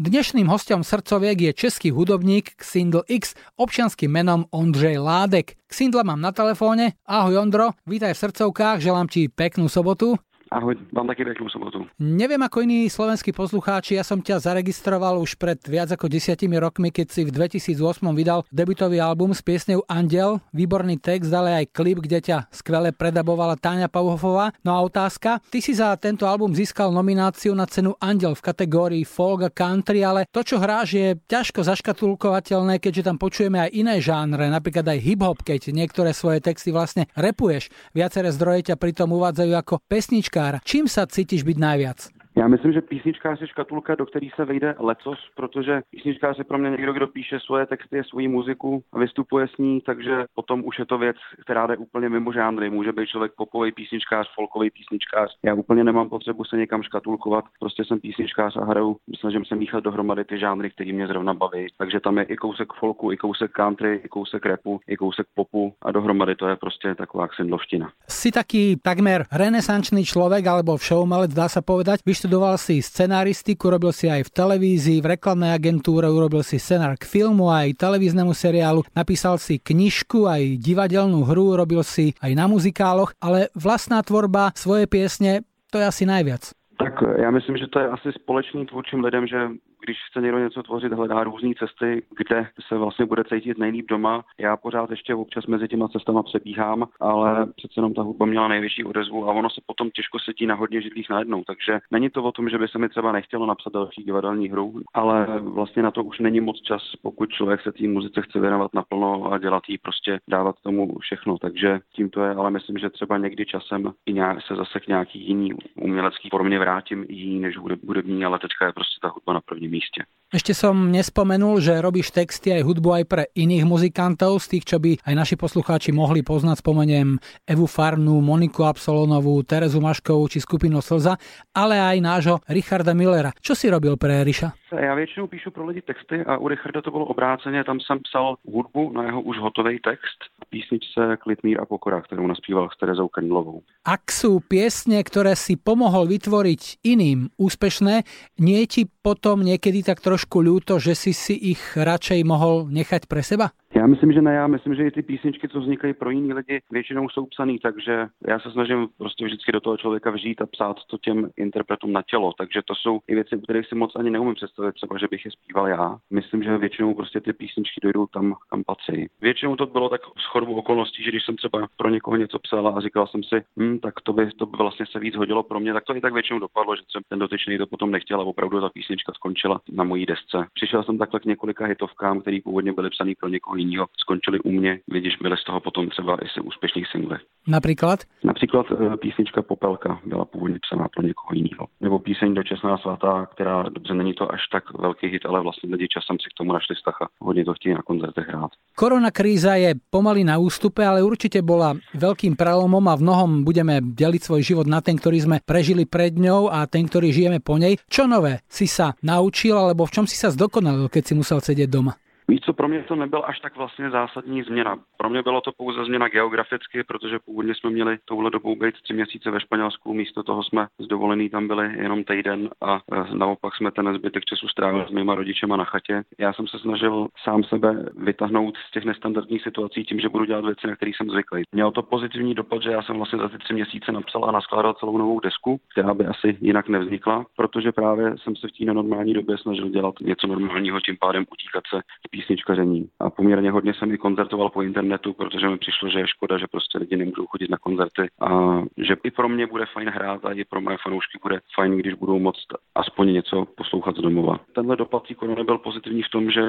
Dnešným hostom srdcoviek je český hudobník Xindl X občianským menom Ondřej Ládek. Xindla mám na telefóne. Ahoj Ondro, vítaj v srdcovkách, želám ti peknú sobotu. Ahoj, vám taky peknú sobotu. Neviem ako iní slovenskí poslucháči, ja som ťa zaregistroval už pred viac ako desiatimi rokmi, keď si v 2008 vydal debutový album s piesňou Andel, výborný text, ale aj klip, kde ťa skvele predabovala Táňa Pauhofová. No a otázka, ty si za tento album získal nomináciu na cenu Andel v kategórii folk a country, ale to, čo hráš, je ťažko zaškatulkovateľné, keďže tam počujeme aj iné žánre, napríklad aj hip-hop, keď niektoré svoje texty vlastne repuješ. Viaceré zdroje ťa pritom uvádzajú ako pesnička písničkára. Čím sa cítiš byť najviac? Já myslím, že písničkář je škatulka, do který se vejde lecos, protože písničkář je pro mě někdo, kdo píše svoje texty, svoji muziku a vystupuje s ní, takže potom už je to věc, která jde úplně mimo žánry. Může být člověk popový písničkář, folkový písničkář. Já úplně nemám potřebu se někam škatulkovat, prostě jsem písničkář a hraju, snažím se míchat dohromady ty žánry, které mě zrovna baví. Takže tam je i kousek folku, i kousek country, i kousek rapu, i kousek popu a dohromady to je prostě taková ksendlovština. Si taký takmer renesančný člověk alebo všoumalec, dá se povedať. Vyštudoval si scenaristiku, robil si aj v televízii, v reklamnej agentúre, urobil si scenár k filmu aj televíznemu seriálu, napísal si knižku, aj divadelnú hru, robil si aj na muzikáloch, ale vlastná tvorba, svoje piesne, to je asi najviac. Tak já myslím, že to je asi společný tvůrčím lidem, že když chce někdo něco tvořit, hledá různé cesty, kde se vlastně bude cítit nejlíp doma. Já pořád ještě občas mezi těma cestama přebíhám, ale přece jenom ta hudba měla největší odezvu a ono se potom těžko setí na hodně židlích najednou. Takže není to o tom, že by se mi třeba nechtělo napsat další divadelní hru, ale vlastně na to už není moc čas, pokud člověk se té muzice chce věnovat naplno a dělat jí prostě dávat tomu všechno. Takže tím to je, ale myslím, že třeba někdy časem i nějak se zase k nějaký jiný umělecký formě vrátím jiný než hudební, ale teďka je prostě ta hudba na prvním míste. Ešte som nespomenul, že robíš texty aj hudbu aj pre iných muzikantov, z tých, čo by aj naši poslucháči mohli poznať. Spomeniem Evu Farnu, Moniku Absolonovú, Terezu Maškovú či skupinu Slza, ale aj nášho Richarda Millera. Čo si robil pre Riša? Já většinou píšu pro lidi texty a u Richarda to bylo obráceně, tam jsem psal hudbu na jeho už hotový text, písničce Klitmír a pokora, kterou naspíval s Terezou Kanilovou. Ak sú piesne, ktoré si pomohol vytvoriť iným úspešné, nie je ti potom niekedy tak trošku ľúto, že si si ich radšej mohol nechať pre seba? Já myslím, že ne, já myslím, že i ty písničky, co vznikají pro jiný lidi, většinou jsou psaný, takže já se snažím prostě vždycky do toho člověka vžít a psát to těm interpretům na tělo. Takže to jsou i věci, které si moc ani neumím představit, třeba, že bych je zpíval já. Myslím, že většinou prostě ty písničky dojdou tam, kam patří. Většinou to bylo tak s chodbou okolností, že když jsem třeba pro někoho něco psal a říkal jsem si, hm, tak to by, to by vlastně se víc hodilo pro mě, tak to i tak většinou dopadlo, že jsem ten dotyčný to potom nechtěl a opravdu ta písnička skončila na mojí desce. Přišel jsem takhle k několika hitovkám, které původně byly psané pro někoho jiného, skončili u mě, když byly z toho potom třeba i si úspěšných singly. Například? Například eh, písnička Popelka byla původně psaná pro někoho jiného. Nebo píseň Dočasná svatá, která dobře není to až tak velký hit, ale vlastně lidi časem si k tomu našli vztah a hodně to chtějí na koncertech hrát. Korona kríza je pomaly na ústupe, ale určite bola veľkým prelomom a v mnohom budeme deliť svoj život na ten, ktorý sme prežili pred ňou a ten, ktorý žijeme po nej. Čo nové si sa naučil alebo v čom si sa zdokonalil, keď si musel sedieť doma? Víš co, pro mě to nebyl až tak vlastně zásadní změna. Pro mě bylo to pouze změna geograficky, protože původně jsme měli touhle dobou být tři měsíce ve Španělsku, místo toho jsme z dovolený tam byli jenom týden a e, naopak jsme ten zbytek času strávili s mýma rodičema na chatě. Já jsem se snažil sám sebe vytáhnout z těch nestandardních situací tím, že budu dělat věci, na které jsem zvyklý. Mělo to pozitivní dopad, že já jsem vlastně za ty tři měsíce napsal a naskládal celou novou desku, která by asi jinak nevznikla, protože právě jsem se v té nenormální době snažil dělat něco normálního, tím pádem utíkat se písničkaření. A poměrně hodně jsem i koncertoval po internetu, protože mi přišlo, že je škoda, že prostě lidi nemůžou chodit na koncerty a že i pro mě bude fajn hrát a i pro moje fanoušky bude fajn, když budou moct aspoň něco poslouchat z domova. Tenhle dopad té korony byl pozitivní v tom, že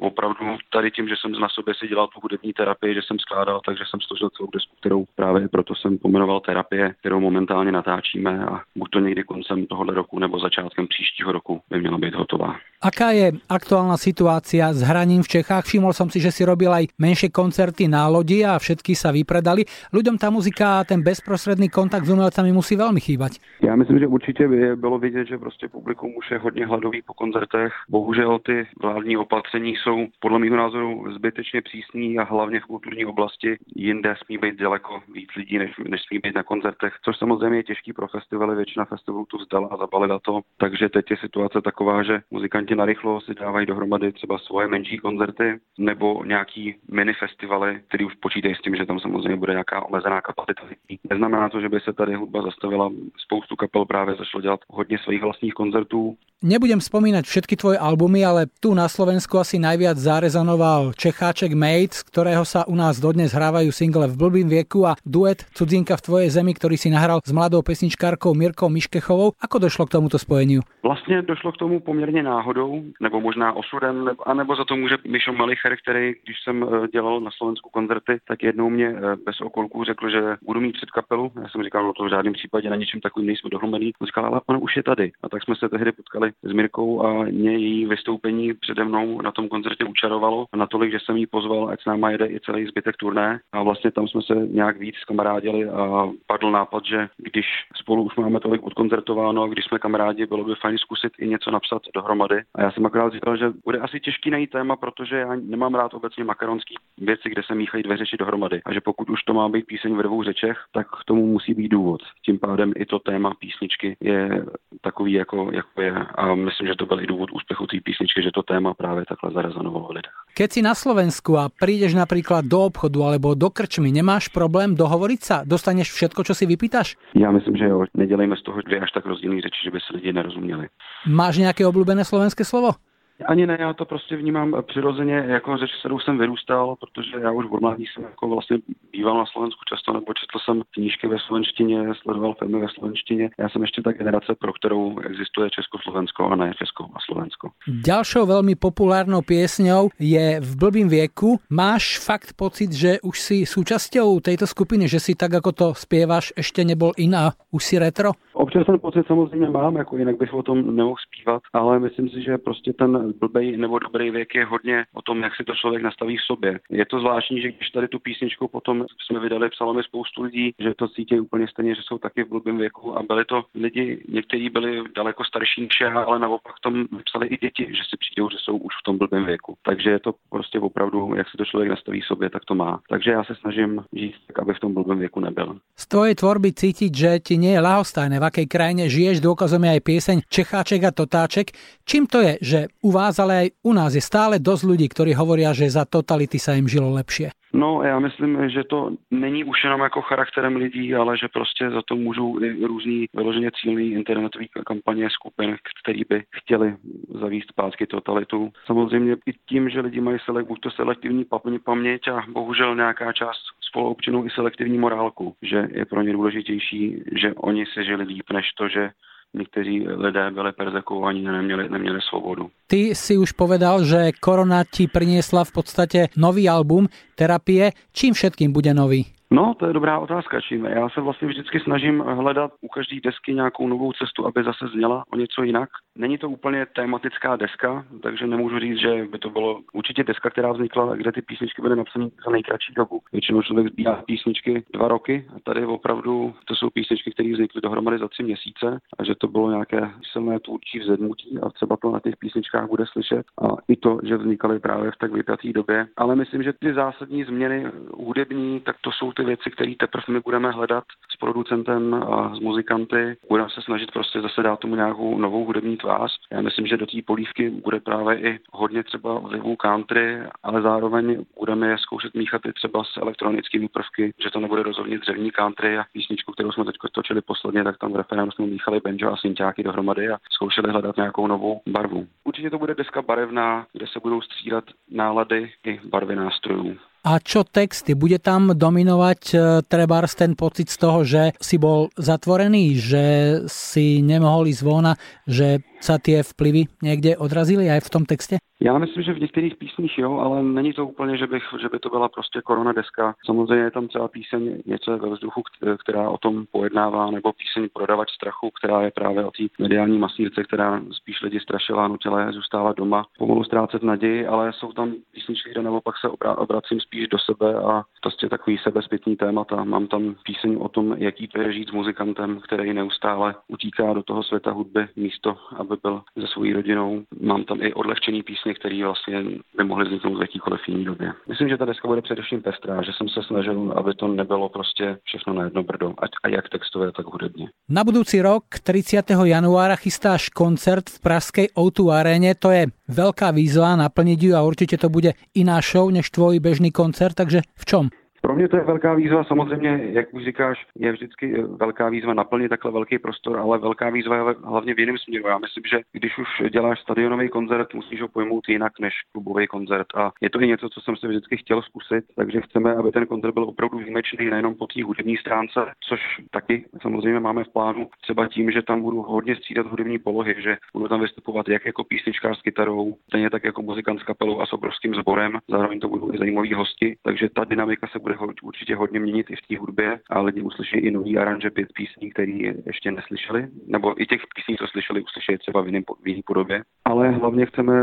opravdu tady tím, že jsem na sobě si dělal tu hudební terapii, že jsem skládal, takže jsem složil celou desku, kterou právě proto jsem pomenoval terapie, kterou momentálně natáčíme a buď to někdy koncem tohohle roku nebo začátkem příštího roku by měla být hotová. Aká je aktuálna situácia s hraním v Čechách? Všimol som si, že si robil aj menšie koncerty na lodi a všetky sa vypredali. Ľuďom tá muzika a ten bezprostředný kontakt s umelcami musí veľmi chýbať. Já myslím, že určitě by bylo vidět, že prostě publikum už je hodně hladový po koncertech. Bohužel ty vládní opatření jsou podle mého názoru zbytečně přísní a hlavně v kulturní oblasti jinde smí být daleko víc lidí, než, než smí být na koncertech, což samozřejmě je těžký pro festivaly. Většina festivalů tu vzdala a zabalila to. Takže teď je situace taková, že muzikanti muzikantě narychlo si dávají dohromady třeba svoje menší koncerty nebo nějaký mini festivaly, který už počítají s tím, že tam samozřejmě bude nějaká omezená kapacita Neznamená to, že by se tady hudba zastavila. Spoustu kapel právě zašlo dělat hodně svých vlastních koncertů. Nebudem spomínať všetky tvoje albumy, ale tu na Slovensku asi najviac zarezonoval Čecháček Mate, z ktorého sa u nás dodnes hrávajú single v blbým vieku a duet Cudzinka v tvojej zemi, ktorý si nahral s mladou pesničkárkou Mirkou Miškechovou. Ako došlo k tomuto spojeniu? Vlastně došlo k tomu poměrně náhodou, nebo možná osudem, nebo, anebo za to může Mišo Malicher, který, když jsem eh, dělal na Slovensku koncerty, tak jednou mě eh, bez okolků řekl, že budu mít před kapelu. Já jsem říkal, no to v žádném případě na ničem takovým nejsme dohromady. On říkal, ale on už je tady. A tak jsme se tehdy potkali s Mirkou a mě její vystoupení přede mnou na tom koncertě učarovalo natolik, že jsem jí pozval, ať s náma jede i celý zbytek turné. A vlastně tam jsme se nějak víc kamarádili a padl nápad, že když spolu už máme tolik odkoncertováno a když jsme kamarádi, bylo by fajn zkusit i něco napsat dohromady. A já jsem akorát říkal, že bude asi těžký najít téma, protože já nemám rád obecně makaronský věci, kde se míchají dvě řeči dohromady. A že pokud už to má být píseň v dvou řečech, tak k tomu musí být důvod. Tím pádem i to téma písničky je takový, jako, jako je. A myslím, že to byl i důvod úspěchu té písničky, že to téma právě takhle zarezonovalo v lidech. Keď si na Slovensku a prídeš napríklad do obchodu alebo do krčmy, nemáš problém dohovoriť sa? Dostaneš všetko, čo si vypýtaš? Já myslím, že jo. Nedělejme z toho dvě až tak rozdílné řeči, že by se lidi nerozuměli. Máš nějaké oblíbené slovenské slovo? Ani ne, já to prostě vnímám přirozeně jako řeč, kterou jsem vyrůstal, protože já už od mládí jsem jako vlastně býval na Slovensku často, nebo četl jsem knížky ve slovenštině, sledoval filmy ve slovenštině. Já jsem ještě ta generace, pro kterou existuje Československo a ne Česko a Slovensko. Ďalšou velmi populárnou piesňou je V blbým věku. Máš fakt pocit, že už si súčasťou tejto skupiny, že si tak, ako to spievaš, ešte nebol iná, už si retro? Občas ten pocit samozřejmě mám, jako jinak bych o tom nemohl zpívat, ale myslím si, že prostě ten blbej nebo dobrý věk je hodně o tom, jak si to člověk nastaví v sobě. Je to zvláštní, že když tady tu písničku potom jsme vydali, psalo mi spoustu lidí, že to cítí úplně stejně, že jsou taky v blbém věku a byli to lidi, někteří byli daleko starší než já, ale naopak tom psali i děti, že si přijdou, že jsou už v tom blbém věku. Takže je to prostě opravdu, jak si to člověk nastaví sobě, tak to má. Takže já se snažím žít tak, aby v tom blbém věku nebyl. Z tvojej tvorby cítiť, že ti nie je lahostajné, v akej krajine žiješ, dôkazom je aj pieseň Čecháček a Totáček. Čím to je, že u vás, ale aj u nás je stále dosť ľudí, ktorí hovoria, že za totality sa im žilo lepšie? No, já myslím, že to není už jenom jako charakterem lidí, ale že prostě za to můžou i různý vyloženě cílný internetový kampaně skupin, který by chtěli zavíst zpátky totalitu. Samozřejmě i tím, že lidi mají selek, buď to selektivní paměť a bohužel nějaká část spoluobčanů i selektivní morálku, že je pro ně důležitější, že oni si žili líp, než to, že někteří lidé byli perzekovaní a neměli, neměli svobodu. Ty si už povedal, že korona ti priniesla v podstate nový album terapie. Čím všetkým bude nový? No, to je dobrá otázka, čím. Já se vlastně vždycky snažím hledat u každé desky nějakou novou cestu, aby zase zněla o něco jinak. Není to úplně tematická deska, takže nemůžu říct, že by to bylo určitě deska, která vznikla, kde ty písničky byly napsané za nejkratší dobu. Většinou člověk sbírá písničky dva roky a tady opravdu to jsou písničky, které vznikly dohromady za tři měsíce a že to bylo nějaké silné tvůrčí vzedmutí a třeba to na těch písničkách bude slyšet a i to, že vznikaly právě v tak vypjaté době. Ale myslím, že ty zásadní změny hudební, tak to jsou ty věci, které teprve my budeme hledat s producentem a s muzikanty. Budeme se snažit prostě zase dát tomu nějakou novou hudební tvář. Já myslím, že do té polívky bude právě i hodně třeba vlivů country, ale zároveň budeme je zkoušet míchat i třeba s elektronickými prvky, že to nebude rozhodně dřevní country a písničku, kterou jsme teď točili posledně, tak tam v referénu jsme míchali banjo a synťáky dohromady a zkoušeli hledat nějakou novou barvu. Určitě to bude deska barevná, kde se budou střídat nálady i barvy nástrojů. A čo texty? Bude tam dominovať e, trebárs ten pocit z toho, že si bol zatvorený, že si nemohol ísť von že sa tie vplyvy někde odrazily aj v tom texte? Já myslím, že v některých písních jo, ale není to úplně, že, bych, že by to byla prostě korona deska. Samozřejmě je tam třeba píseň něco ve vzduchu, která o tom pojednává, nebo píseň Prodavač strachu, která je právě o té mediální masírce, která spíš lidi strašila, nutila zůstávat doma, pomalu ztrácet naději, ale jsou tam písničky, kde naopak se obracím spíš do sebe a prostě takový sebezpětný témata. Mám tam píseň o tom, jaký to je žít s muzikantem, který neustále utíká do toho světa hudby místo, aby aby byl se svojí rodinou. Mám tam i odlehčený písně, které vlastně by mohly vzniknout v jakýkoliv jiný době. Myslím, že ta deska bude především pestrá, že jsem se snažil, aby to nebylo prostě všechno na jedno brdo, ať a jak textové, tak hudebně. Na budoucí rok 30. januára chystáš koncert v pražské O2 aréne, to je veľká výzva naplniť ju a určite to bude iná show než tvoj bežný koncert, takže v čom? Pro mě to je velká výzva, samozřejmě, jak už říkáš, je vždycky velká výzva naplnit takhle velký prostor, ale velká výzva je hlavně v jiném směru. Já myslím, že když už děláš stadionový koncert, musíš ho pojmout jinak než klubový koncert. A je to i něco, co jsem si vždycky chtěl zkusit, takže chceme, aby ten koncert byl opravdu výjimečný nejenom po té hudební stránce, což taky samozřejmě máme v plánu, třeba tím, že tam budu hodně střídat hudební polohy, že budu tam vystupovat jak jako písničkář s kytarou, stejně tak jako muzikant s kapelou a s obrovským sborem, zároveň to budou i zajímaví hosti, takže ta dynamika se bude určitě hodně měnit i v té hudbě a lidi uslyší i nový aranže pět písní, které ještě neslyšeli, nebo i těch písní, co slyšeli, uslyší třeba v jiné podobě. Ale hlavně chceme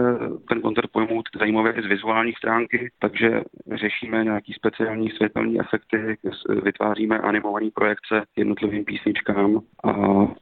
ten koncert pojmout zajímavě i z vizuální stránky, takže řešíme nějaký speciální světelné efekty, vytváříme animované projekce jednotlivým písničkám a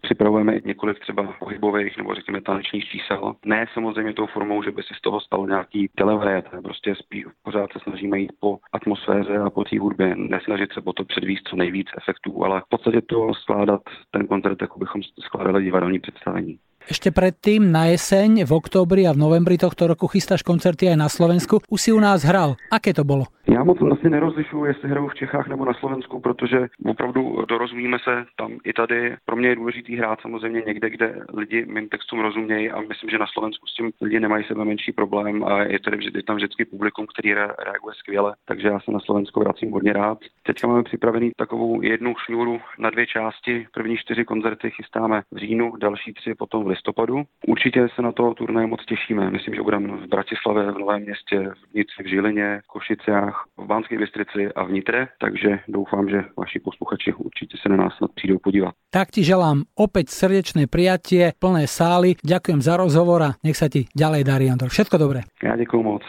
připravujeme několik třeba pohybových nebo řekněme tanečních čísel. Ne samozřejmě tou formou, že by se z toho stalo nějaký televret, prostě spíš pořád se snažíme jít po atmosféře a po té hudbě, nesnažit se po to předvíst co nejvíc efektů, ale v podstatě to skládat ten koncert, jako bychom skládali divadelní představení. Ešte predtým na jeseň, v októbri a v novembri tohto roku chystáš koncerty aj na Slovensku. Už si u nás hral. Aké to bolo? Já moc vlastně nerozlišuju, jestli hraju v Čechách nebo na Slovensku, protože opravdu dorozumíme se tam i tady. Pro mě je důležitý hrát samozřejmě někde, kde lidi mým textům rozumějí a myslím, že na Slovensku s tím lidi nemají sebe menší problém a je, tady, je tam vždycky publikum, který re, reaguje skvěle, takže já se na Slovensko vracím hodně rád. Teďka máme připravený takovou jednu šňůru na dvě části. První čtyři koncerty chystáme v říjnu, další tři potom v listopadu. Určitě se na to turné moc těšíme. Myslím, že budeme v Bratislavě, v Novém městě, v Nici, v Žilině, v Košicích, v Banské Bystrici a v Nitre, takže doufám, že vaši posluchači určitě se na nás snad přijdou podívat. Tak ti želám opäť srdečné prijatie, plné sály. Ďakujem za rozhovor a nech sa ti ďalej darí, Andor. Všetko dobré. Já děkuji moc.